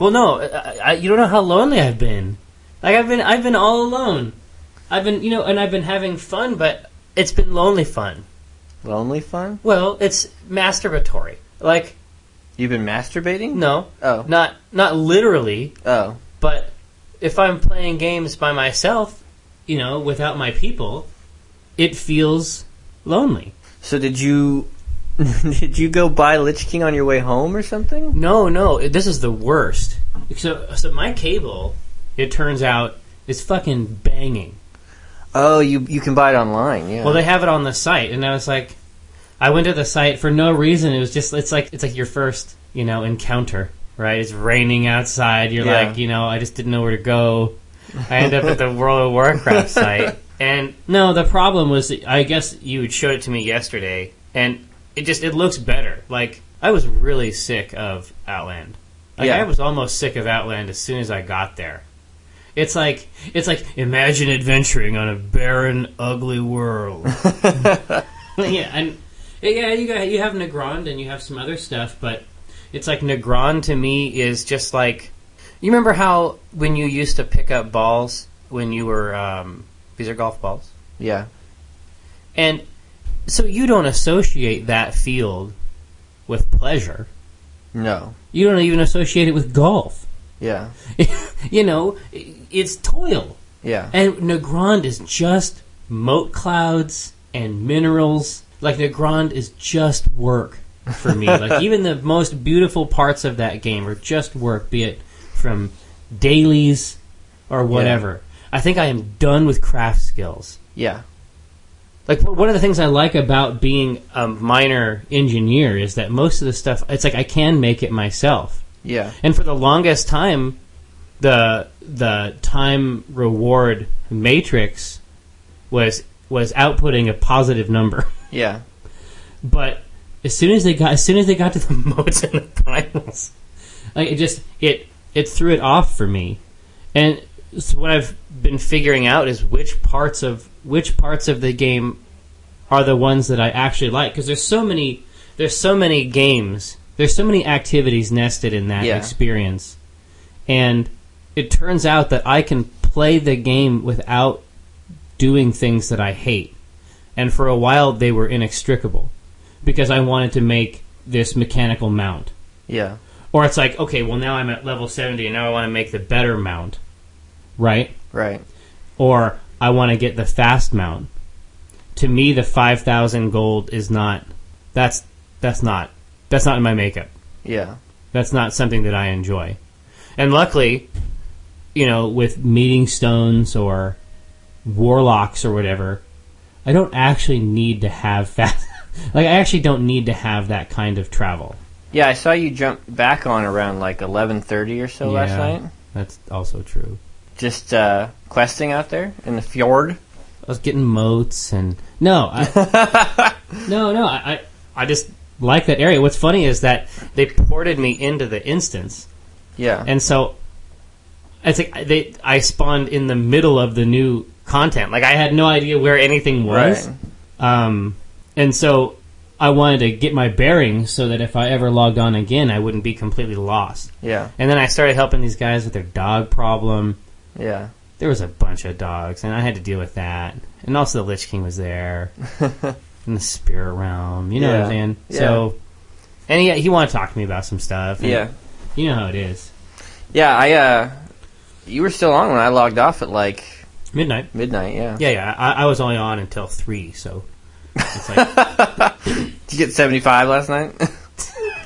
Well, no, I, I, you don't know how lonely I've been. Like I've been, I've been all alone. I've been, you know, and I've been having fun, but it's been lonely fun. Lonely fun? Well, it's masturbatory. Like You've been masturbating? no, Oh. not not literally, Oh. but if I'm playing games by myself, you know, without my people, it feels lonely. So did you did you go buy Lich King on your way home or something? No, no, this is the worst. So, so my cable, it turns out, is fucking banging. Oh, you you can buy it online, yeah. Well, they have it on the site, and I was like, I went to the site for no reason. It was just, it's like, it's like your first, you know, encounter, right? It's raining outside. You're Yeah. like, you know, I just didn't know where to go. I end up at the World of Warcraft site, and no, the problem was, I guess you showed it to me yesterday, and it just, it looks better. Like I was really sick of Outland. Like Yeah. I was almost sick of Outland as soon as I got there. It's like it's like imagine adventuring on a barren, ugly world. yeah, and yeah, you got you have Nagrand and you have some other stuff, but it's like Nagrand to me is just like you remember how when you used to pick up balls when you were um, these are golf balls, yeah. and so you don't associate that field with pleasure. No. You don't even associate it with golf. Yeah. you know, it's toil. Yeah. And Nagrand is just mote clouds and minerals. Like Nagrand is just work for me. like even the most beautiful parts of that game are just work, be it from dailies or whatever. I think I am done with craft skills. Yeah. Like one of the things I like about being a miner engineer is that most of the stuff it's like I can make it myself. Yeah. And for the longest time, the the time reward matrix was was outputting a positive number. Yeah. But as soon as they got as soon as they got to the modes and the finals, like it just it it threw it off for me. And so what I've been figuring out is which parts of which parts of the game are the ones that I actually like because there's so many there's so many games there's so many activities nested in that Yeah. experience and it turns out that I can play the game without doing things that I hate and for a while they were inextricable because I wanted to make this mechanical mount Yeah. or it's like okay well now I'm at level 70 and now I want to make the better mount right Right. or I want to get the fast mount. To me, the five thousand gold is not. That's that's not that's not in my makeup. Yeah. That's not something that I enjoy. And luckily, you know, with meeting stones or warlocks or whatever, I don't actually need to have fast. like I actually don't need to have that kind of travel. Yeah, I saw you jump back on around like 11:30 or so last Yeah. night. That's also true. Just uh, questing out there in the fjord. I was getting motes and no, I, no, no. I, I just like that area. What's funny is that they ported me into the instance, Yeah. and so it's like they I spawned in the middle of the new content. Like I had no idea where anything was, Right. um, and so I wanted to get my bearings so that if I ever logged on again, I wouldn't be completely lost. Yeah. And then I started helping these guys with their dog problem Yeah. There was a bunch of dogs, and I had to deal with that. And also, the Lich King was there, in the spirit realm. You know what I'm saying? Yeah. So, and he he wanted to talk to me about some stuff. and Yeah. you know how it is. Yeah. I. uh You were still on when I logged off at like Midnight. midnight. Yeah. Yeah, yeah. I, I was only on until three, so it's like Did you get 75 last night?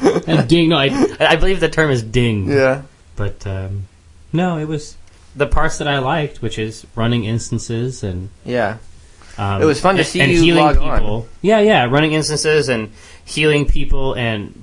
and ding. No, I I believe the term is ding. yeah. But um, no, it was the parts that I liked, which is running instances and Yeah. Um, It was fun to see and you healing log on. people. Yeah, yeah, running instances and healing people, and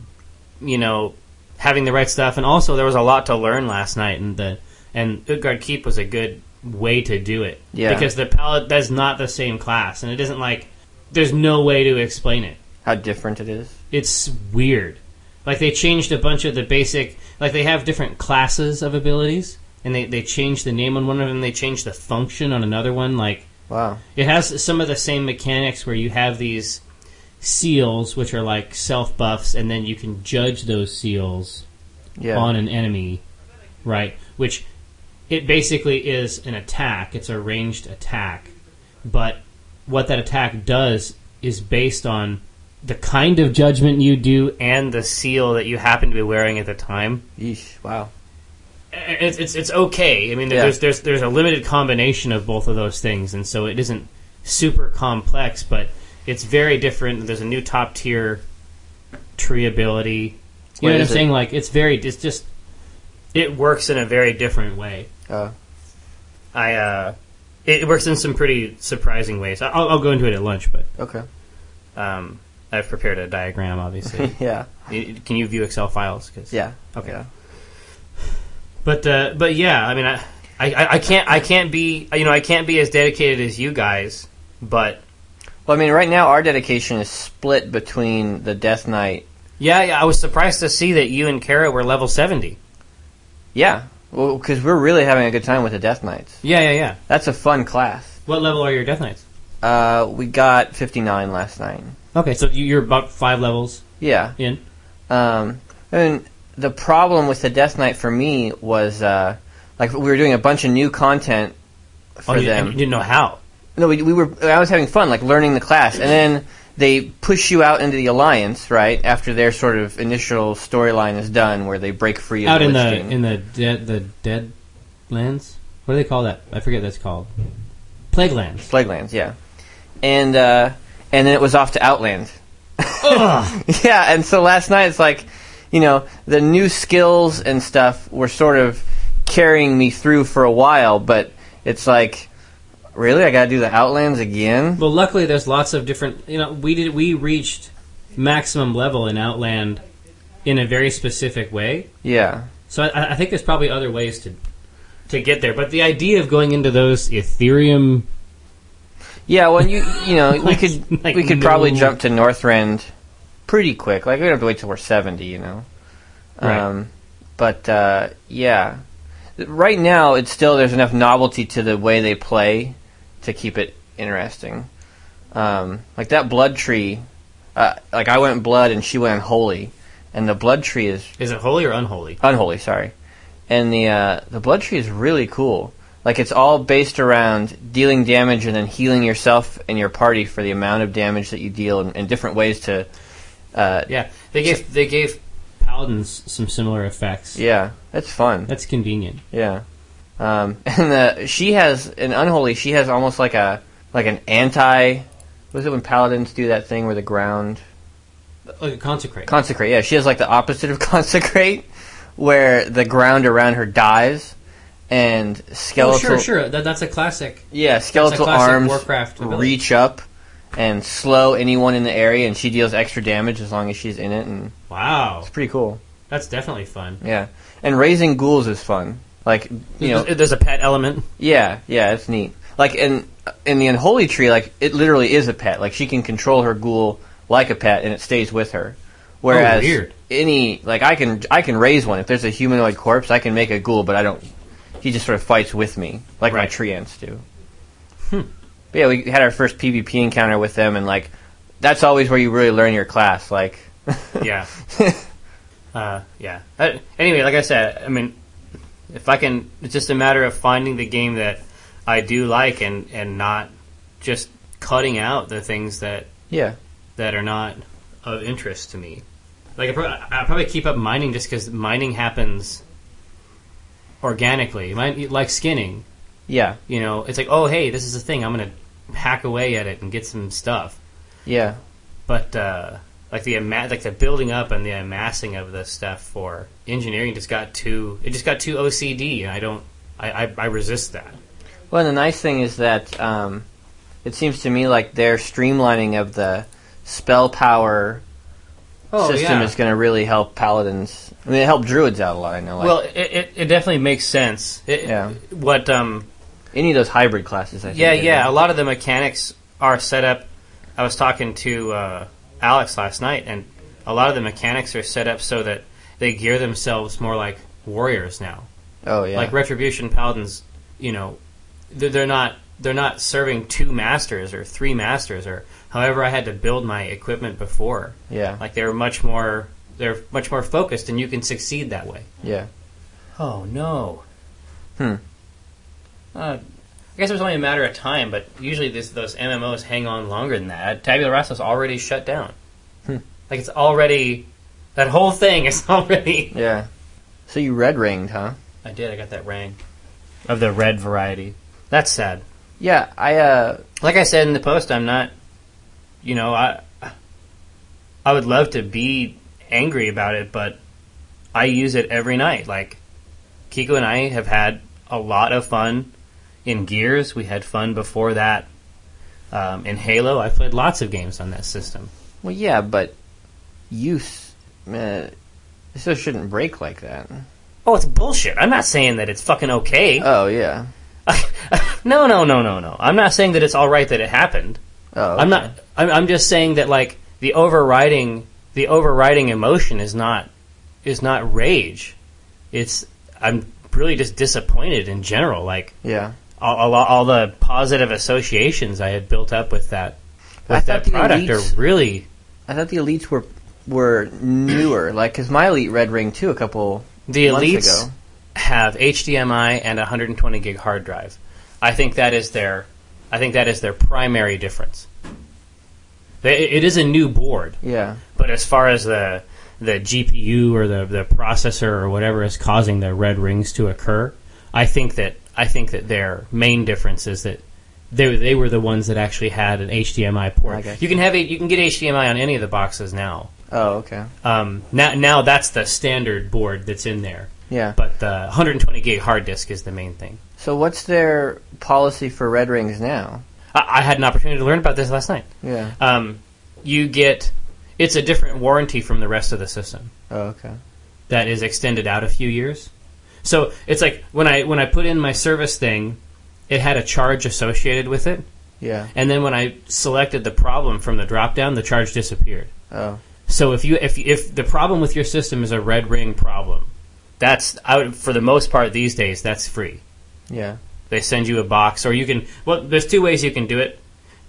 you know having the right stuff. And also, there was a lot to learn last night, and the and Utgard Keep was a good way to do it. Yeah. because the palette that's not the same class, and it isn't like there's no way to explain it. How different it is. It's weird. Like they changed a bunch of the basic. Like they have different classes of abilities, and they they changed the name on one of them. They changed the function on another one. Like Wow. it has some of the same mechanics where you have these seals, which are like self buffs, and then you can judge those seals Yeah. on an enemy right? Which it basically is an attack. It's a ranged attack, but what that attack does is based on the kind of judgment you do and the seal that you happen to be wearing at the time. Yeesh. Wow. It's it's, it's okay. I mean, Yeah. there's there's there's a limited combination of both of those things, and so it isn't super complex, but it's very different. There's a new top tier tree ability. You know what I'm is it? saying? Like it's very it's just it works in a very different way. Uh, I uh, it, works in some pretty surprising ways. I'll, I'll go into it at lunch, but okay. um, I've prepared a diagram. Obviously, yeah. Can you view Excel files? 'Cause- Yeah. Okay. Yeah. But uh, but yeah, I mean, I, I I can't I can't be you know I can't be as dedicated as you guys, but Well, I mean, right now our dedication is split between the Death Knight. yeah, yeah I was surprised to see that you and Kara were level seventy. Yeah. Well, because we're really having a good time with the Death Knights. Yeah, yeah, yeah. That's a fun class. What level are your Death Knights? Uh, we got 59 last night. Okay, so you- you're about five levels Yeah. in. Um, and the problem with the Death Knight for me was, uh, like we were doing a bunch of new content for Oh, you, them. you didn't know how. No, we, we were. I was having fun, like learning the class, and then they push you out into the alliance, right after their sort of initial storyline is done, where they break free of Out the in the in the dead the dead lands. What do they call that? I forget what that's called. Plague lands. Plaguelands, yeah, and uh, and then it was off to Outland. Ugh. yeah, and so last night it's like, you know, the new skills and stuff were sort of carrying me through for a while, but it's like, really, I got to do the Outlands again? Well, luckily there's lots of different. You know, we did we reached maximum level in Outland in a very specific way. Yeah, So I, I think there's probably other ways to to get there. But the idea of going into those Ethereum, yeah. Well, you you know, we could like we could probably jump to Northrend pretty quick. Like we don't have to wait till we're seventy, you know. Right. Um, but uh, yeah, right now it's still there's enough novelty to the way they play to keep it interesting. Um, like that blood tree, uh, like I went blood and she went unholy, and the blood tree is is it holy or unholy? unholy. Sorry, and the uh, the blood tree is really cool. Like it's all based around dealing damage and then healing yourself and your party for the amount of damage that you deal, and, and different ways to. Uh, Yeah, they gave they gave paladins some similar effects. yeah, that's fun. That's convenient. Yeah. Um, and the, she has an unholy. She has almost like a like an anti. Was it when paladins do that thing where the ground Like a consecrate. consecrate? Yeah, she has like the opposite of consecrate, where the ground around her dies, and skeletal. oh, sure, sure. That, that's a classic. Yeah, skeletal classic arms Warcraft ability. reach up and slow anyone in the area, and she deals extra damage as long as she's in it, and Wow, it's pretty cool. that's definitely fun. Yeah, and raising ghouls is fun. Like you know, There's- a pet element. Yeah, yeah, it's neat. Like in in the unholy tree, like it literally is a pet. Like she can control her ghoul like a pet, and it stays with her. Whereas Oh, weird. any like I can I can raise one if there's a humanoid corpse, I can make a ghoul, but I don't. He just sort of fights with me like my tree ants do. Hmm. But yeah, we had our first PvP encounter with them, and like that's always where you really learn your class. Like, Yeah. uh, yeah. Uh, anyway, like I said, I mean, if I can, it's just a matter of finding the game that I do like and and not just cutting out the things that yeah, that are not of interest to me. Like I, I probably keep up mining just because mining happens organically. Mine, like skinning, yeah, you know, it's like, oh hey, this is a thing. I'm gonna hack away at it and get some stuff. yeah, But uh, like the ama- like the building up and the amassing of the stuff for engineering just got too it just got too OCD, and I don't I, I, I resist that. Well, the nice thing is that um, it seems to me like their streamlining of the spell power system is going to really help paladins. I mean, it helped druids out a lot. I know. Like, well, it, it, it definitely makes sense. It, Yeah. What um any of those hybrid classes. I think yeah yeah do. a lot of the mechanics are set up. I was talking to uh, Alex last night, and a lot of the mechanics are set up so that they gear themselves more like warriors now. Oh yeah. like retribution paladins you know they're, they're not they're not serving two masters or three masters or however i had to build my equipment before yeah. like they're much more they're much more focused and you can succeed that way yeah. Oh no. Hmm. Uh, I guess it was only a matter of time, but usually this, those MMOs hang on longer than that. Tabula Rasa's already shut down. Hmm. Like it's already that whole thing is already. Yeah. So you red ringed, huh? I did. I got that ring of the red variety. That's sad. Yeah, I uh Like I said in the post, I'm not. You know, I I would love to be angry about it, but I use it every night. Like Kiko and I have had a lot of fun in Gears. We had fun before that. Um, in Halo, I played lots of games on that system. well yeah, but use uh, just shouldn't break like that. Oh, it's bullshit. I'm not saying that it's fucking okay. Oh yeah. no, no, no, no, no. I'm not saying that it's all right that it happened. Oh I'm not. I'm, I'm just saying that like the overriding the overriding emotion is not is not rage. It's I'm really just disappointed in general. Like Yeah. All, all, all the positive associations I had built up with that I with thought that product elites- are really I thought the elites were were newer, like because my elite red ring too a couple the months elites ago. have HDMI and a 120 gig hard drive. I think that is their I think that is their primary difference. They, it is a new board. Yeah. But as far as the the GPU or the, the processor or whatever is causing the red rings to occur, I think that I think that their main difference is that they they were the ones that actually had an HDMI port. got You can have a, you can get HDMI on any of the boxes now. Oh okay. Um, now now that's the standard board that's in there. Yeah. But the 120 gig hard disk is the main thing. So what's their policy for red rings now? I, I had an opportunity to learn about this last night. Yeah. Um, you get it's a different warranty from the rest of the system. Oh okay. that is extended out a few years. So it's like when I when I put in my service thing, it had a charge associated with it, Yeah. and then when I selected the problem from the drop down, the charge disappeared. Oh. So if you if if the problem with your system is a red ring problem, that's out for the most part these days that's free. Yeah. They send you a box, or you can. Well, there's two ways you can do it.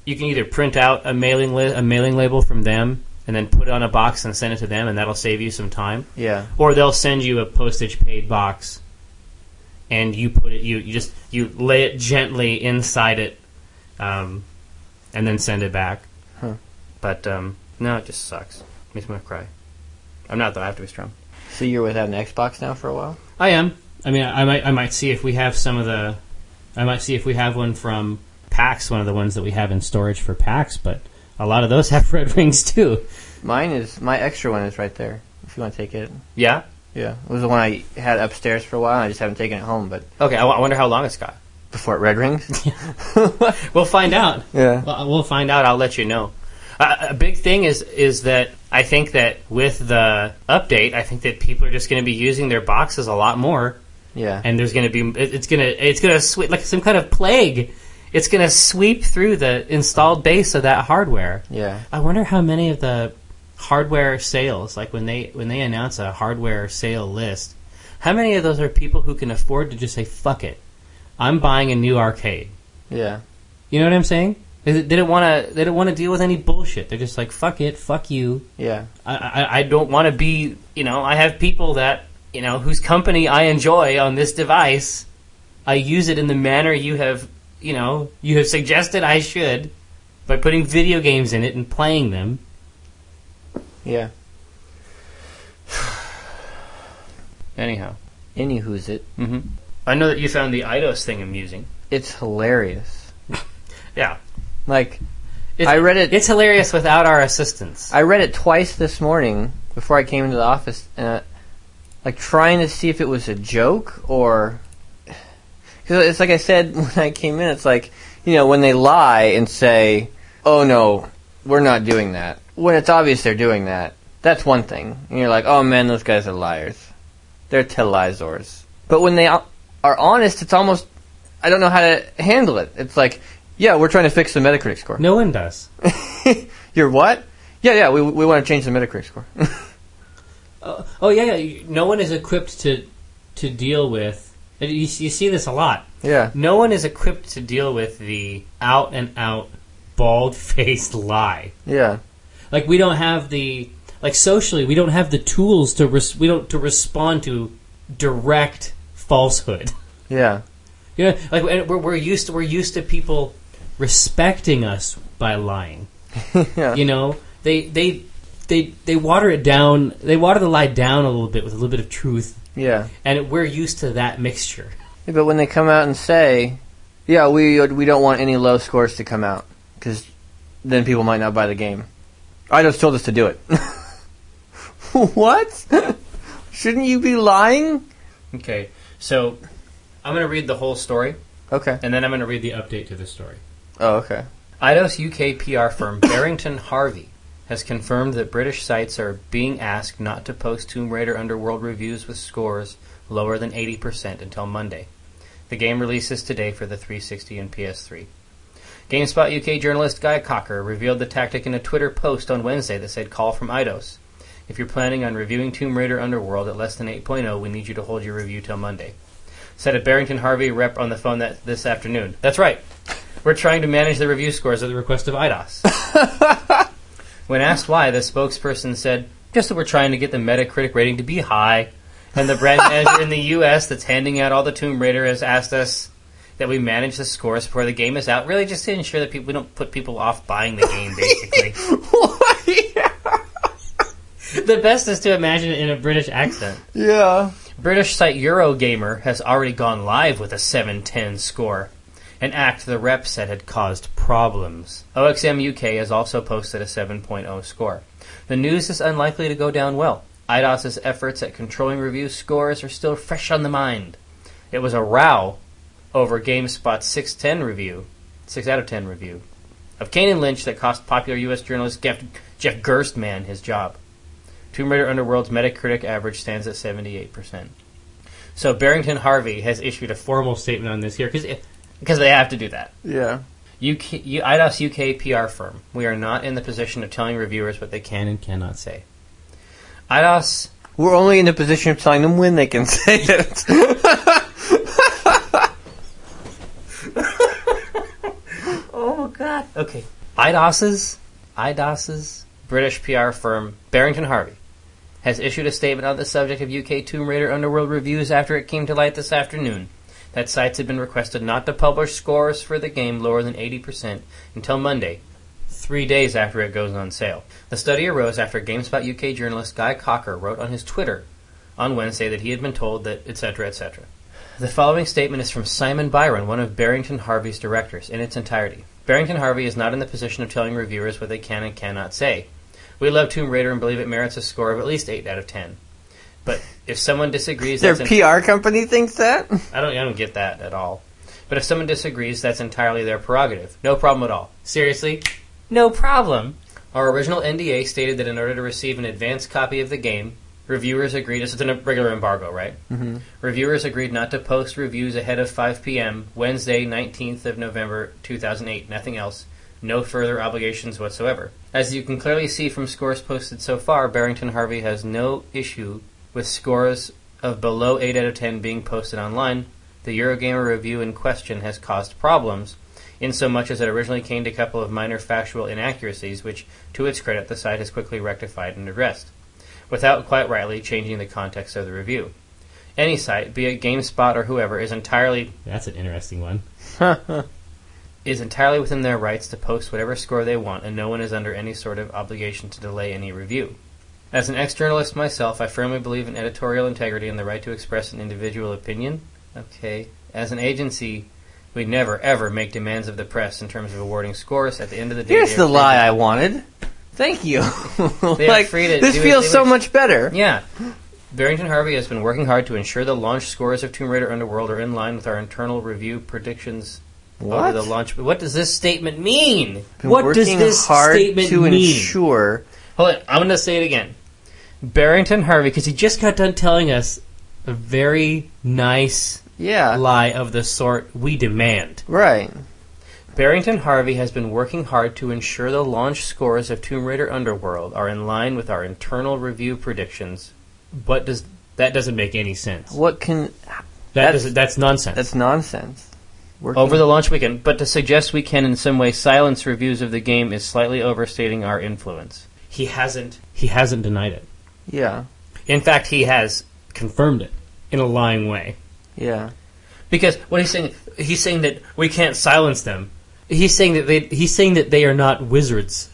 You can either print out a mailing li- a mailing label from them, and then put it on a box and send it to them, and that'll save you some time Yeah. or they'll send you a postage paid box and you put it you, you just you lay it gently inside it um, and then send it back Huh. but um, no it just sucks makes me want to cry i'm not though i have to be strong So you're without an Xbox now for a while? i am i mean i might i might see if we have some of the i might see if we have one from pax one of the ones that we have in storage for pax but a lot of those have red rings too Mine is my extra one is right there. If you want to take it. yeah Yeah. It was the one I had upstairs for a while. and I just haven't taken it home, but okay I, w- I wonder how long it's got before it red rings. we'll find out yeah. Well, we'll find out. I'll let you know. Uh, a big thing is is that I think that with the update, I think that people are just going to be using their boxes a lot more, Yeah. and there's going to be it- it's going to it's going to sweep like some kind of plague. It's going to sweep through the installed base of that hardware. Yeah. I wonder how many of the hardware sales, like when they when they announce a hardware sale list, how many of those are people who can afford to just say "fuck it"? I'm buying a new arcade. Yeah. You know what I'm saying? They didn't want to. They didn't want to deal with any bullshit. They're just like, "Fuck it, fuck you." Yeah. I I, I don't want to be. You know, I have people that you know whose company I enjoy on this device. I use it in the manner you have. You know, you have suggested I should by putting video games in it and playing them. Yeah. Anyhow, Anywho's it. hmm I know that you found the Eidos thing amusing. It's hilarious. Yeah, Like It's- I read it. it's hilarious without our assistance. I read it twice this morning before I came into the office, uh, like trying to see if it was a joke or because it's like I said when I came in. It's like you know when they lie and say, "Oh no, we're not doing that," when it's obvious they're doing that. That's one thing, and you're like, "Oh man, those guys are liars. They're telizors." But when they are honest, it's almost I don't know how to handle it. It's like, yeah, we're trying to fix the Metacritic score. no one does. You're what? Yeah, yeah, we, we want to change the Metacritic score. Oh, oh yeah, yeah, no one is equipped to to deal with. and You, you see this a lot. yeah. No one is equipped to deal with the out and out bald faced lie. Yeah. Like we don't have the like socially we don't have the tools to res- we don't to respond to direct falsehood. Yeah. Yeah, like and we're, we're used to we're used to people respecting us by lying. yeah. You know, they they they they water it down. They water the lie down a little bit with a little bit of truth, Yeah. and we're used to that mixture. Yeah, But when they come out and say, "Yeah, we we don't want any low scores to come out," because then people might not buy the game. I just told us to do it. what? Shouldn't you be lying? Okay, so I'm going to read the whole story, Okay. and then I'm going to read the update to the story. Oh, okay. Eidos UK PR firm Barrington Harvey has confirmed that British sites are being asked not to post Tomb Raider Underworld reviews with scores lower than 80% until Monday. The game releases today for the 360 and PS3. GameSpot UK journalist Guy Cocker revealed the tactic in a Twitter post on Wednesday that said call from Eidos. If you're planning on reviewing Tomb Raider Underworld at less than 8.0, we need you to hold your review till Monday. Said a Barrington Harvey rep on the phone that this afternoon. That's right. We're trying to manage the review scores at the request of Eidos. when asked why, the spokesperson said, just that we're trying to get the Metacritic rating to be high. And the brand manager in the US that's handing out all the Tomb Raider has asked us that we manage the scores before the game is out, really just to ensure that people we don't put people off buying the game, basically. the best is to imagine it in a British accent. yeah. British site Eurogamer has already gone live with a 710 score, an act the rep said had caused problems. OXM UK has also posted a 7.0 score. The news is unlikely to go down well. Eidos's efforts at controlling review scores are still fresh on the mind. It was a row over GameSpot's 610 review, 6 out of 10 review, of Kane and Lynch that cost popular U.S. journalist Jeff, Jeff Gerstmann his job. Tomb Raider Underworld's Metacritic average stands at 78%. So Barrington Harvey has issued a formal statement on this here because eh, they have to do that. Yeah. UK, U- Eidos UK PR firm. We are not in the position of telling reviewers what they can and cannot say. Eidos We're only in the position of telling them when they can say it. God. Okay. Eidos's Eidos's British PR firm Barrington Harvey has issued a statement on the subject of UK Tomb Raider Underworld reviews after it came to light this afternoon that sites had been requested not to publish scores for the game lower than 80% until Monday, three days after it goes on sale. The study arose after GameSpot UK journalist Guy Cocker wrote on his Twitter on Wednesday that he had been told that etc. etc. The following statement is from Simon Byron, one of Barrington Harvey's directors, in its entirety. Barrington Harvey is not in the position of telling reviewers what they can and cannot say. We love Tomb Raider and believe it merits a score of at least 8 out of 10. But if someone disagrees, Their that's en- PR company thinks that? I don't I don't get that at all. But if someone disagrees, that's entirely their prerogative. No problem at all. Seriously? No problem. Our original NDA stated that in order to receive an advanced copy of the game, reviewers agreed this is a regular embargo, right? Mm-hmm. Reviewers agreed not to post reviews ahead of 5 p.m. Wednesday, 19th of November 2008. Nothing else. No further obligations whatsoever. As you can clearly see from scores posted so far, Barrington Harvey has no issue with scores of below 8 out of 10 being posted online. The Eurogamer review in question has caused problems, in so much as it originally contained a couple of minor factual inaccuracies, which, to its credit, the site has quickly rectified and addressed, without quite rightly changing the context of the review. Any site, be it GameSpot or whoever, is entirely That's an interesting one. is entirely within their rights to post whatever score they want, and no one is under any sort of obligation to delay any review. As an ex journalist myself, I firmly believe in editorial integrity and the right to express an individual opinion. Okay. As an agency, we never ever make demands of the press in terms of awarding scores. At the end of the day, Here's the lie I wanted. Thank you. Like, this feels so much better. Yeah. Barrington Harvey has been working hard to ensure the launch scores of Tomb Raider Underworld are in line with our internal review predictions What? over the launch. What does this statement mean? Been what does this hard statement to mean? ensure. Hold on, I'm going to say it again. Barrington Harvey, because he just got done telling us a very nice Yeah. lie of the sort we demand. Right. Barrington Harvey has been working hard to ensure the launch scores of Tomb Raider Underworld are in line with our internal review predictions. But does That doesn't make any sense. What can. That That's- doesn't- that's nonsense. That's nonsense. Working- over the launch weekend? But to suggest we can in some way silence reviews of the game is slightly overstating our influence. he hasn't. He hasn't denied it. Yeah. In fact, he has Confirmed it in a lying way. Yeah. Because what he's saying, he's saying that we can't silence them. He's saying that they, he's saying that they are not wizards.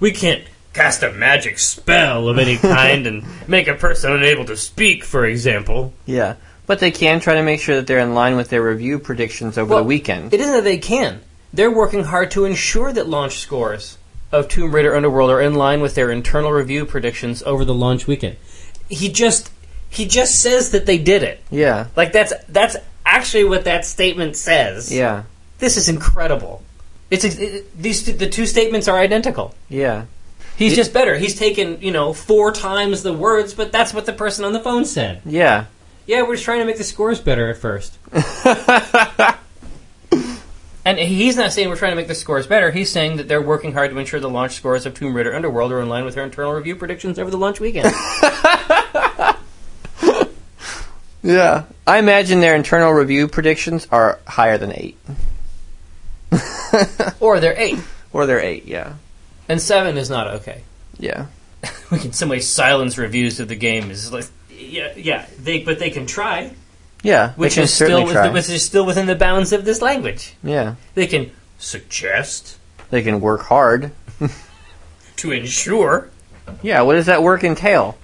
We can't cast a magic spell of any kind and make a person unable to speak, for example. Yeah. But they can try to make sure that they're in line with their review predictions over Well, the weekend. It isn't that they can. They're working hard to ensure that launch scores of Tomb Raider Underworld are in line with their internal review predictions over the launch weekend. He just he just says that they did it. yeah. Like that's that's actually what that statement says. Yeah. This is incredible. It's it, these the two statements are identical. Yeah. He's It- just better. He's taken you know four times the words, but that's what the person on the phone said. Yeah. Yeah, we're just trying to make the scores better at first. and he's not saying we're trying to make the scores better. He's saying that they're working hard to ensure the launch scores of Tomb Raider Underworld are in line with their internal review predictions over the launch weekend. Yeah. I imagine their internal review predictions are higher than 8. or they're eight. Or they're 8, yeah. And seven is not okay. Yeah. We can some way silence reviews of the game is like yeah yeah they but they can try Yeah. which they can is still certainly with, try. which is still within the bounds of this language. yeah. They can suggest They can work hard. to ensure Yeah, what does that work entail?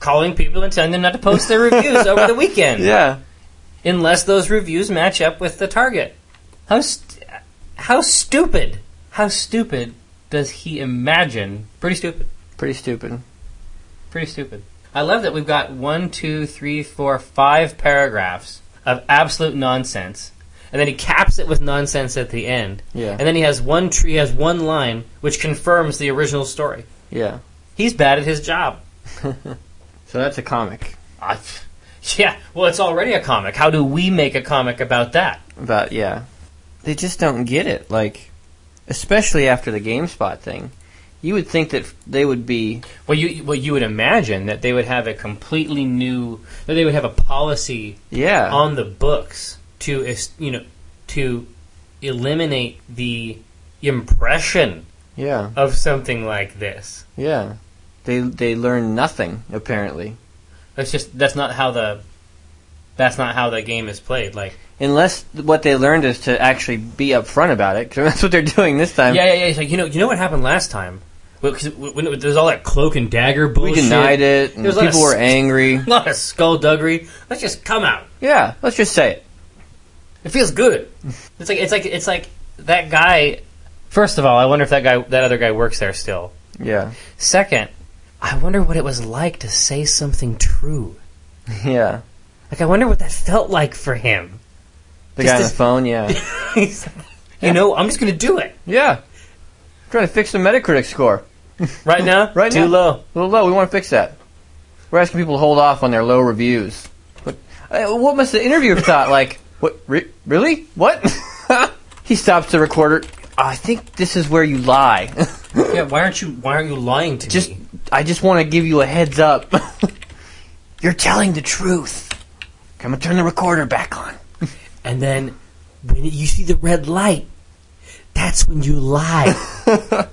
calling people and telling them not to post their reviews over the weekend. Yeah. unless those reviews match up with the target. How st- how stupid? How stupid does he imagine? Pretty stupid. Pretty stupid. Pretty stupid. I love that we've got one, two, three, four, five paragraphs of absolute nonsense, and then he caps it with nonsense at the end. Yeah. And then he has one tree has one line which confirms the original story. Yeah. He's bad at his job. So that's a comic. I, yeah, well, it's already a comic. How do we make a comic about that? About yeah. They just don't get it. Like especially after the GameSpot thing. You would think that they would be Well, you well you would imagine that they would have a completely new that they would have a policy yeah. on the books to you know to eliminate the impression yeah. of something like this. Yeah. They they learn nothing apparently. That's just that's not how the that's not how the game is played. Like Unless what they learned is to actually be upfront about it, 'cause that's what they're doing this time. yeah yeah yeah. It's like you know you know what happened last time. Well, 'cause when it, there was all that cloak and dagger bullshit, we denied it, and There was people of were angry. A lot of skullduggery. Let's just come out. Yeah, let's just say it. It feels good. It's like it's like it's like that guy. First of all, I wonder if that guy that other guy works there still. Yeah, Second, I wonder what it was like to say something true. yeah. Like I wonder what that felt like for him. The guy on the phone. Yeah, He's like, you know, I'm just gonna do it yeah. Trying to fix the Metacritic score. right now. Right too now. low. A little low. We want to fix that. We're asking people to hold off on their low reviews. But uh, what must the interviewer have thought? Like, what? Re- really? What? he stops the recorder. I think this is where you lie. Yeah, why aren't you? Why aren't you lying to me? just, me? I just want to give you a heads up. You're telling the truth. I'm gonna turn the recorder back on. And then when you see the red light, that's when you lie.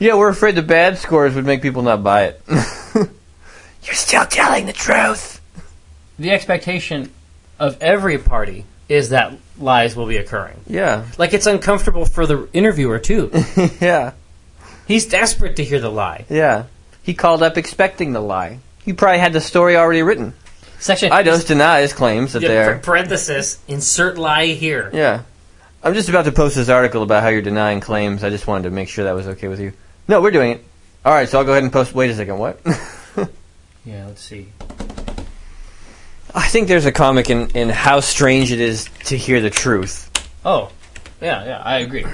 Yeah, we're afraid the bad scores would make people not buy it. You're still telling the truth. the expectation of every party is that lies will be occurring. Yeah, Like it's uncomfortable for the interviewer too. yeah, He's desperate to hear the lie. yeah. He called up expecting the lie. He probably had the story already written. Section Eidos denies claims that Yeah, they're. par- parenthesis insert lie here. Yeah. I'm just about to post this article about how you're denying claims. I just wanted to make sure that was okay with you. No, we're doing it. All right, so I'll go ahead and post. Wait a second. What? Yeah, let's see. I think there's a comic in, in how strange it is to hear the truth. Oh, yeah, yeah, I agree.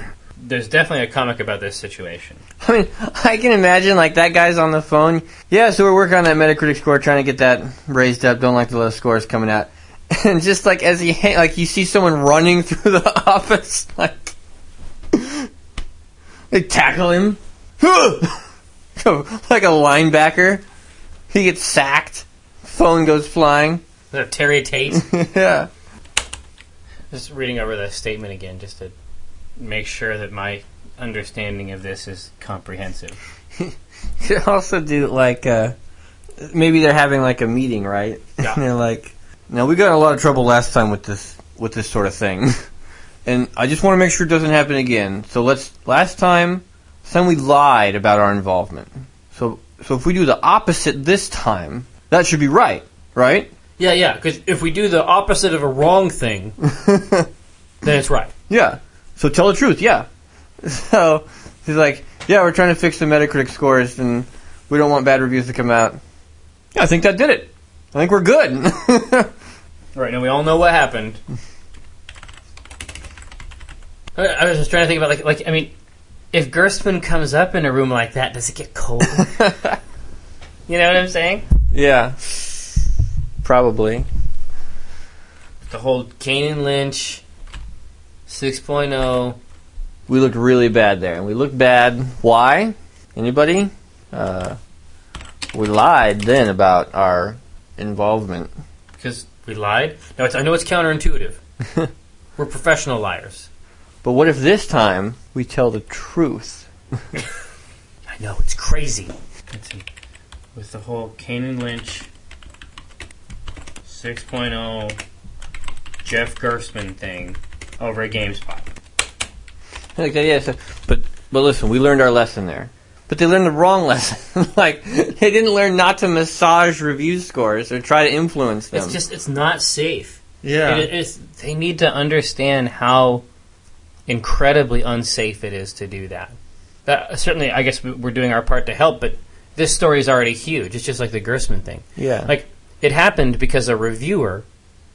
There's definitely a comic about this situation. I mean, I can imagine like that guy's on the phone. Yeah, so we're working on that Metacritic score, trying to get that raised up. Don't like the low scores coming out. And just like as he ha- like you see someone running through the office, like they tackle him, like a linebacker. He gets sacked. Phone goes flying. Is that Terry Tate? yeah. just reading over the statement again, just to make sure that my understanding of this is comprehensive. You could also do like uh, maybe they're having like a meeting, right? Yeah. and they're like, "No, we got in a lot of trouble last time with this with this sort of thing, and I just want to make sure it doesn't happen again. So let's last time, last time we lied about our involvement. So so if we do the opposite this time, that should be right, right? Yeah, yeah. Because if we do the opposite of a wrong thing, then it's right. Yeah. So tell the truth, yeah. So he's like, yeah, we're trying to fix the Metacritic scores, and we don't want bad reviews to come out. Yeah, I think that did it. I think we're good. Right, now, we all know what happened. I I was just trying to think about like like I mean, if Gerstmann comes up in a room like that, does it get cold? you know what I'm saying? yeah. Probably. The whole Kane and Lynch 6.0. We looked really bad there, and we looked bad. Why? Anybody? Uh, we lied then about our involvement. because we lied. No, it's, I know it's counterintuitive. We're professional liars. But what if this time we tell the truth? I know it's crazy. With the whole Kane and Lynch 6.0 Jeff Gerstmann thing over at GameSpot. I like that, yeah. So, but but listen, we learned our lesson there. But they learned the wrong lesson. like they didn't learn not to massage review scores or try to influence them. It's just it's not safe. yeah, It is, they need to understand how incredibly unsafe it is to do that. That certainly, I guess we- we're doing our part to help, but this story is already huge. It's just like the Gerstmann thing. yeah, Like it happened because a reviewer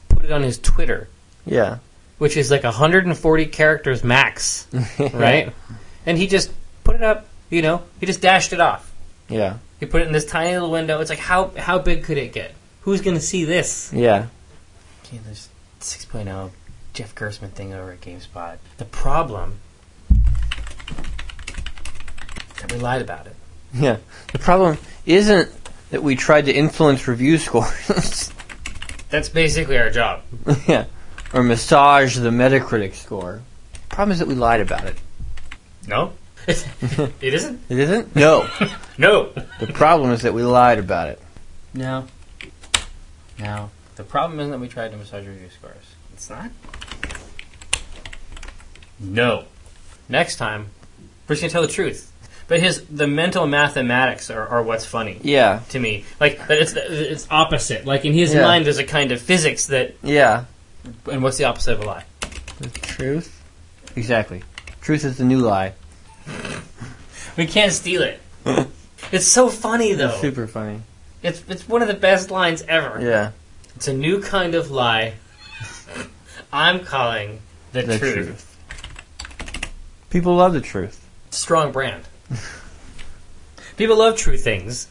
put it on his Twitter, yeah, which is like 140 characters max, right? And he just put it up. You know, he just dashed it off. yeah, He put it in this tiny little window. It's like how how big could it get? Who's gonna see this? yeah, Okay, there's 6.0 Jeff Gerstmann thing over at GameSpot. The problem is that we lied about it. yeah. The problem isn't that we tried to influence review scores. That's basically our job. yeah, or massage the Metacritic score. Problem is that we lied about it. No, it isn't. It isn't. No, No, the problem is that we lied about it. no, no. The problem isn't that we tried to massage review scores. It's not. No. Next time, we're just gonna tell the truth. But his the mental mathematics are, are what's funny Yeah, to me. Like it's it's opposite. Like in his Yeah. mind, there's a kind of physics that. yeah. And what's the opposite of a lie? The truth. Exactly. Truth is the new lie. We can't steal it. it's so funny though. Super funny. It's it's one of the best lines ever. Yeah. It's a new kind of lie. I'm calling the, The truth. truth. People love the truth. Strong brand. People love true things,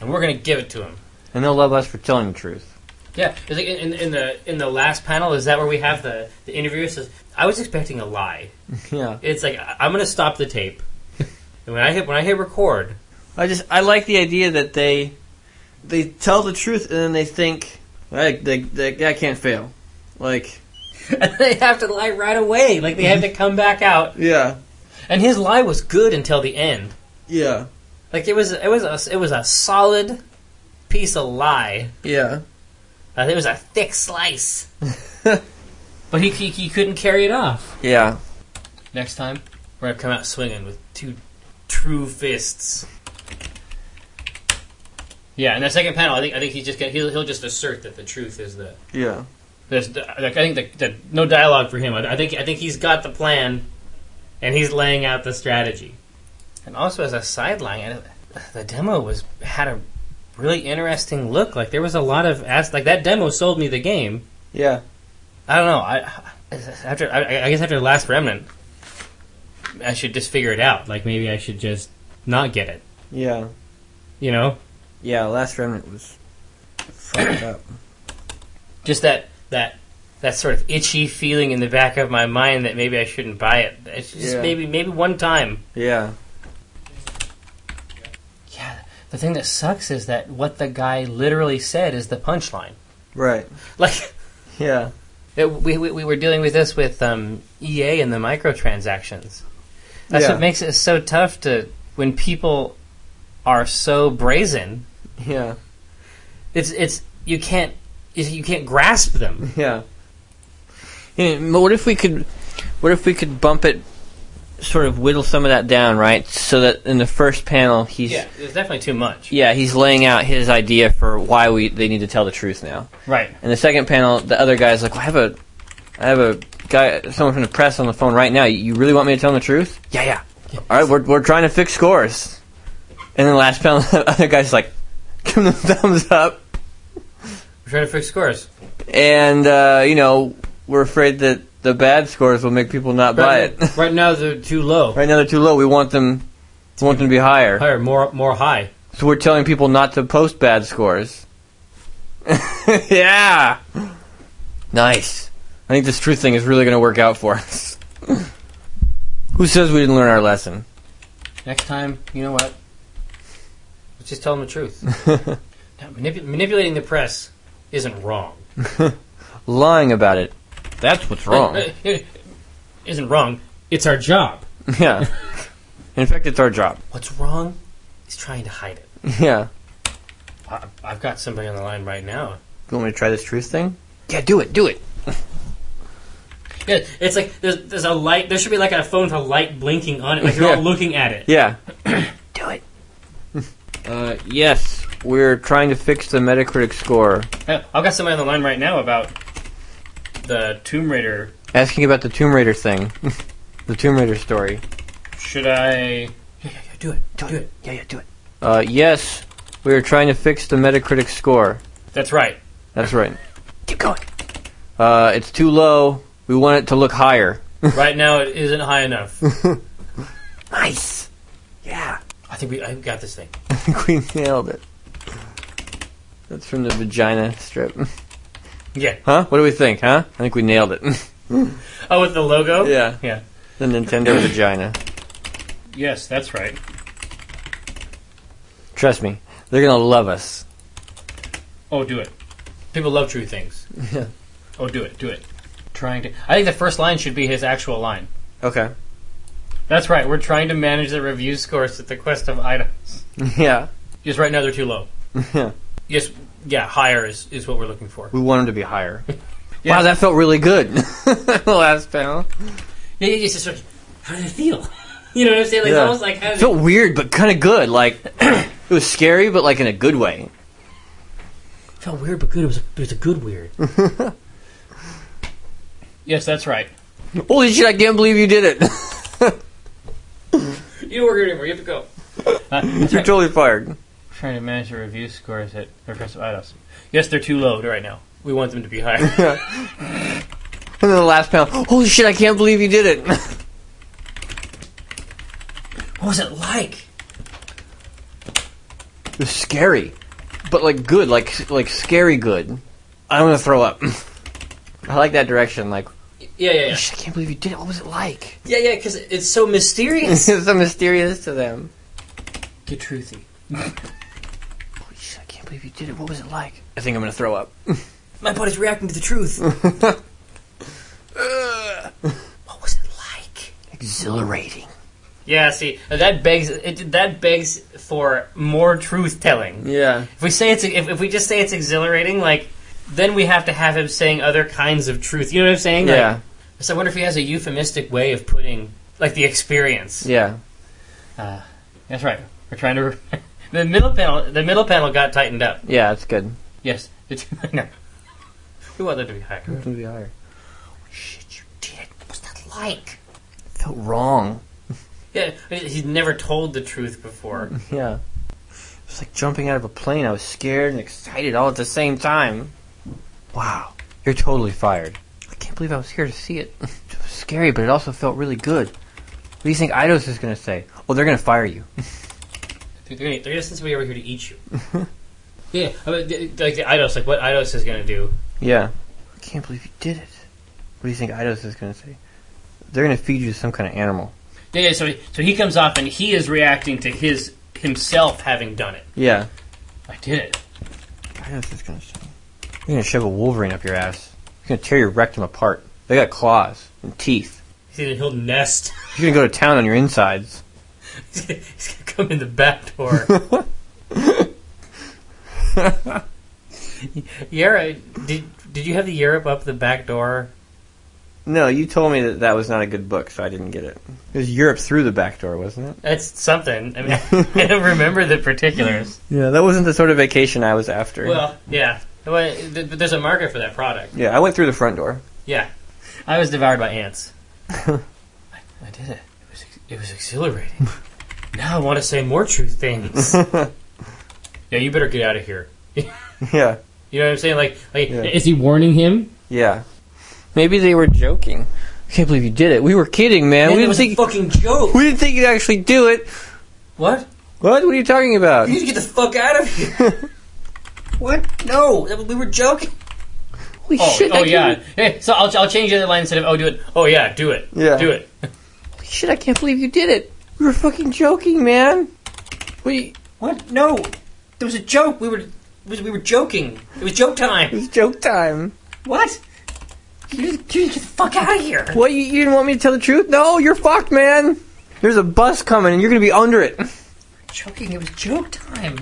and we're gonna give it to them. And they'll love us for telling the truth. Yeah, like in, in the in the last panel. Is that where we have the the interviewer says, "I was expecting a lie." Yeah. It's like I'm gonna stop the tape, and when I hit when I hit record, I just I like the idea that they they tell the truth and then they think like they, they, that can't fail. Like and they have to lie right away. Like they have to come back out. yeah. And his lie was good until the end. Yeah. Like it was, it was a, it was a solid piece of lie. Yeah. Uh, it was a thick slice, but he, he he couldn't carry it off. Yeah. Next time, we're gonna come out swinging with two true fists. Yeah, in that second panel, I think I think he just get, he'll he'll just assert that the truth is the Yeah. there's the, like I think the, the no dialogue for him. I, I think I think he's got the plan, and he's laying out the strategy. And also as a sideline, the demo was had a really interesting look. Like there was a lot of as like that demo sold me the game. Yeah. I don't know. I after I, I guess after the last remnant, I should just figure it out. Like maybe I should just not get it. Yeah. You know, Yeah, Last Remnant was fucked up. just that that that sort of itchy feeling in the back of my mind that maybe I shouldn't buy it. It's just Yeah. maybe maybe one time. Yeah. The thing that sucks is that what the guy literally said is the punchline. Right. Like Yeah. it, we, we we were dealing with this with um, EA and the microtransactions. That's Yeah. what makes it so tough to when people are so brazen Yeah. It's it's you can't you can't grasp them. Yeah. Yeah, but what if we could, what if we could bump it, sort of whittle some of that down, right? So that in the first panel, he's Yeah, it's definitely too much. yeah, he's laying out his idea for why we they need to tell the truth now. Right. In the second panel, the other guy's like, well, I have a, I have a guy, someone from the press on the phone right now. You really want me to tell the truth? Yeah, yeah. All right, we're we're trying to fix scores. And then the last panel, the other guy's like, give him the thumbs up. We're trying to fix scores. And uh, you know, we're afraid that the bad scores will make people not buy Right, it. right now they're too low. right now they're too low. We want them, we want them to be higher. Higher, more more high. So we're telling people not to post bad scores. yeah. Nice. I think this truth thing is really going to work out for us. Who says we didn't learn our lesson? Next time, you know what? Let's just tell them the truth. Now, manipu- manipulating the press isn't wrong. Lying about it. That's what's wrong. Uh, Isn't wrong. It's our job. yeah. In fact, it's our job. What's wrong is trying to hide it. Yeah. I, I've got somebody on the line right now. You want me to try this truth thing? Yeah, do it. Do it. Yeah, it's like there's, there's a light. There should be like a phone with a light blinking on it, like you're all looking at it. Yeah. do it. Uh, yes. We're trying to fix the Metacritic score. Uh, I've got somebody on the line right now about the Tomb Raider. Asking about the Tomb Raider thing. the Tomb Raider story. Should I? Yeah, yeah, yeah, do it. Do, it. Yeah, yeah, do it. Uh, yes, we are trying to fix the Metacritic score. That's right. That's right. Keep going. Uh, it's too low. We want it to look higher. right now, it isn't high enough. Nice. Yeah. I think we. I got this thing. I think we nailed it. That's from the vagina strip. Yeah. Huh? What do we think, huh? I think we nailed it. Oh, with the logo. yeah. Yeah. The Nintendo vagina. Yes, that's right. Trust me, they're gonna love us. Oh, do it. People love true things. Yeah. Oh, do it. Do it. Trying to. I think the first line should be his actual line. Okay. That's right. We're trying to manage the review scores at the quest of Eidos. Yeah. Just right now they're too low. Yeah. Yes. Yeah. Higher is, is what we're looking for. We want them to be higher. Yeah. Wow, that felt really good. the last panel. Yeah. It's just sort of, how did it feel? You know what I'm saying? Like Yeah. it's almost like It felt weird, but kind of good. Like it was scary, but like in a good way. it felt weird, but good. It was. A, it was a good weird. yes, that's right. Holy shit! I can't believe you did it. You don't work here anymore. You have to go. Uh, You're right. totally fired. Trying to manage the review scores at of Eidos. Yes, they're too low right now. We want them to be higher. And then the last panel. Holy shit! I can't believe you did it. what was it like? it was scary, but like good, like like scary good. I'm gonna throw up. I like that direction. Like, Yeah, yeah, yeah. I can't believe you did it. What was it like? Yeah, yeah, because it's so mysterious. it's so mysterious to them. Get truthy. Holy shit! I can't believe you did it. What was it like? I think I'm gonna throw up. My body's reacting to the truth. what was it like? Exhilarating. Yeah, see, that begs it, that begs for more truth telling. Yeah. If we say it's if, if we just say it's exhilarating, like then we have to have him saying other kinds of truth. You know what I'm saying? Like, Yeah. so I wonder if he has a euphemistic way of putting like the experience. Yeah. Uh, that's right. We're trying to. the middle panel. The middle panel got tightened up. Yeah, that's good. Yes. The two, no. We want them to be higher. It's gonna be higher. Oh, shit, you did. What's that like? Felt wrong. Yeah, he'd never told the truth before. Yeah. It was like jumping out of a plane. I was scared and excited all at the same time. Wow. You're totally fired. I can't believe I was here to see it. It was scary, but it also felt really good. What do you think Eidos is going to say? Oh, they're going to fire you. They're gonna, they're gonna send somebody over here to eat you. yeah, I mean, like the Eidos, like what Eidos is gonna do. Yeah. I can't believe you did it. What do you think Eidos is going to say? They're going to feed you some kind of animal. Yeah, yeah. So, he, so he comes off and he is reacting to his himself having done it. Yeah. I did it. Eidos is going to say. You're going to shove a wolverine up your ass. You're going to tear your rectum apart. They got claws and teeth. He's gonna he'll nest. You're going to go to town on your insides. He's gonna come in the back door. Europe, did did you have the Europe up the back door? No, you told me that that was not a good book, so I didn't get it. It was Europe through the back door, wasn't it? That's something. I mean, I don't remember the particulars. Yeah, that wasn't the sort of vacation I was after. Well, yeah. Well, th- th- there's a market for that product. yeah, I went through the front door. Yeah. I was devoured by ants. I, I did it. It was, ex- it was exhilarating. now I want to say more true things. yeah, you better get out of here. yeah, You know what I'm saying? Like, like Yeah. is he warning him? yeah. Maybe they were joking. I can't believe you did it. We were kidding, man. Man, we didn't was think a fucking joke. we didn't think you'd actually do it. What? What? What are you talking about? You need to get the fuck out of here. what? No, we were joking. Holy Oh, shit! oh yeah. Hey, so I'll, I'll change the other line instead of oh do it. Oh yeah, do it. Yeah. Do it. Holy shit! I can't believe you did it. We were fucking joking, man. We What? No, there was a joke. We were was, we were joking. It was joke time. it was joke time. What? You just, you just get the fuck out of here. What? You, you didn't want me to tell the truth? No, you're fucked, man. There's a bus coming, and you're gonna be under it. Joking. It was joke time.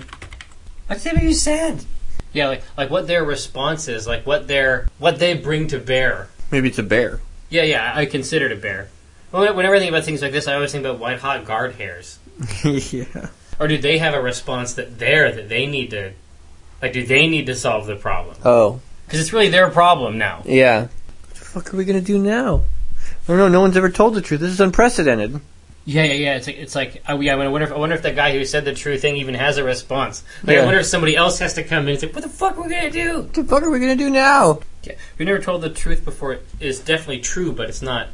That's what you said. Yeah, like like what their response is, like what their what they bring to bear. Maybe it's a bear. Yeah, yeah, I consider it a bear. Well, Whenever I think about things like this, I always think about white hot guard hairs. yeah. Or do they have a response that there that they need to, like, do they need to solve the problem? Oh. Because it's really their problem now. Yeah. What the fuck are we gonna do now? Oh, I don't know. No one's ever told the truth. This is unprecedented. Yeah, yeah, yeah. It's like, it's like, oh, yeah. I wonder if I wonder if that guy who said the true thing even has a response. Like, Yeah. I wonder if somebody else has to come in and say, "What the fuck are we gonna do?" What the fuck are we gonna do now? Yeah, we never told the truth before. It is definitely true, but it's not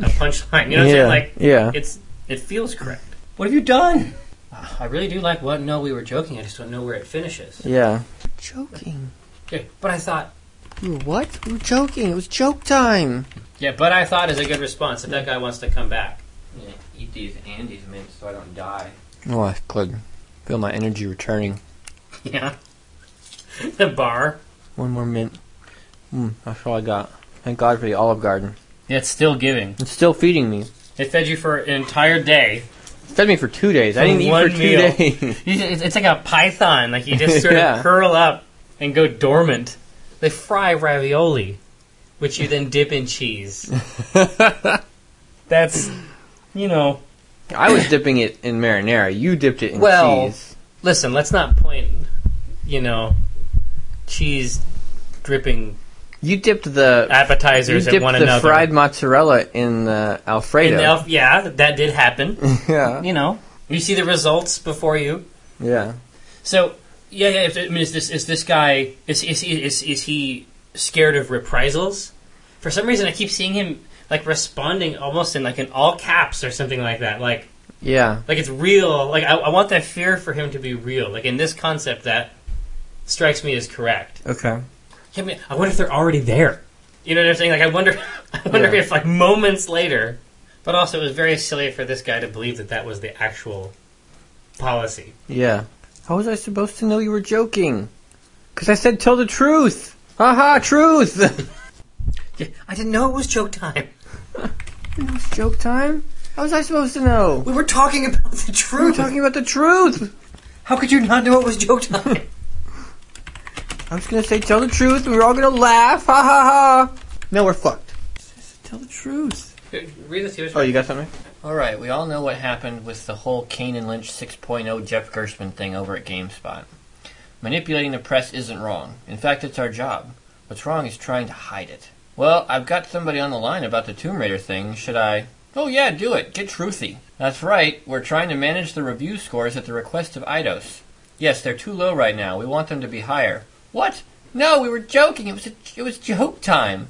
a punchline. You know what I'm yeah. saying? Like, yeah. it's it feels correct. What have you done? I really do like what. No, we were joking. I just don't know where it finishes. Yeah. Joking. Yeah, but I thought. We were what? We were joking. It was joke time. Yeah, but I thought is a good response if that guy wants to come back. Yeah, eat these Andes mints so I don't die. Oh, I could feel my energy returning. Yeah. the bar. One more mint. Mm, that's all I got. Thank God for the Olive Garden. Yeah, it's still giving. It's still feeding me. It fed you for an entire day. It fed me for two days. I didn't eat for two meal. days. It's it's like a python. Like you just sort Yeah. of curl up and go dormant. They fry ravioli, which you then dip in cheese. That's, you know. I was dipping it in marinara. You dipped it in Well- cheese. Listen, let's not point, you know, cheese dripping You dipped the you appetizers at dipped one the another. fried mozzarella in uh, the In Alfredo. the elf- yeah, that did happen. yeah, You know, you see the results before you. yeah. So yeah, yeah. If, I mean, is this is this guy is is he is, is he scared of reprisals? For some reason, I keep seeing him like responding almost in like in all caps or something like that. Like Yeah, like it's real. Like I, I want that fear for him to be real. Like in this concept, that strikes me as correct. okay. Yeah, I, mean, I wonder if they're already there. You know what I'm saying? Like I wonder, I wonder Yeah. if like moments later. But also, it was very silly for this guy to believe that that was the actual policy. Yeah. How was I supposed to know you were joking? Because I said tell the truth. Haha, truth. Yeah, I didn't know it was joke time. it was joke time. How was I supposed to know? We were talking about the We were truth. talking about the truth. How could you not know it was joke time? I was gonna say tell the truth, and we're all gonna laugh. Ha ha ha. No, we're fucked. Tell the truth. Read this here. Oh, you got something? All right, we all know what happened with the whole Kane and Lynch 6.0 Jeff Gerstmann thing over at GameSpot. Manipulating the press isn't wrong. In fact, it's our job. What's wrong is trying to hide it. Well, I've got somebody on the line about the Tomb Raider thing. Should I? Oh yeah, do it. Get truthy. That's right. We're trying to manage the review scores at the request of Eidos. Yes, they're too low right now. We want them to be higher. What? No, we were joking. It was a, it was joke time.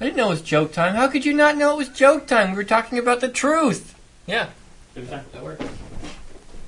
I didn't know it was joke time. How could you not know it was joke time? We were talking about the truth. Yeah. That worked.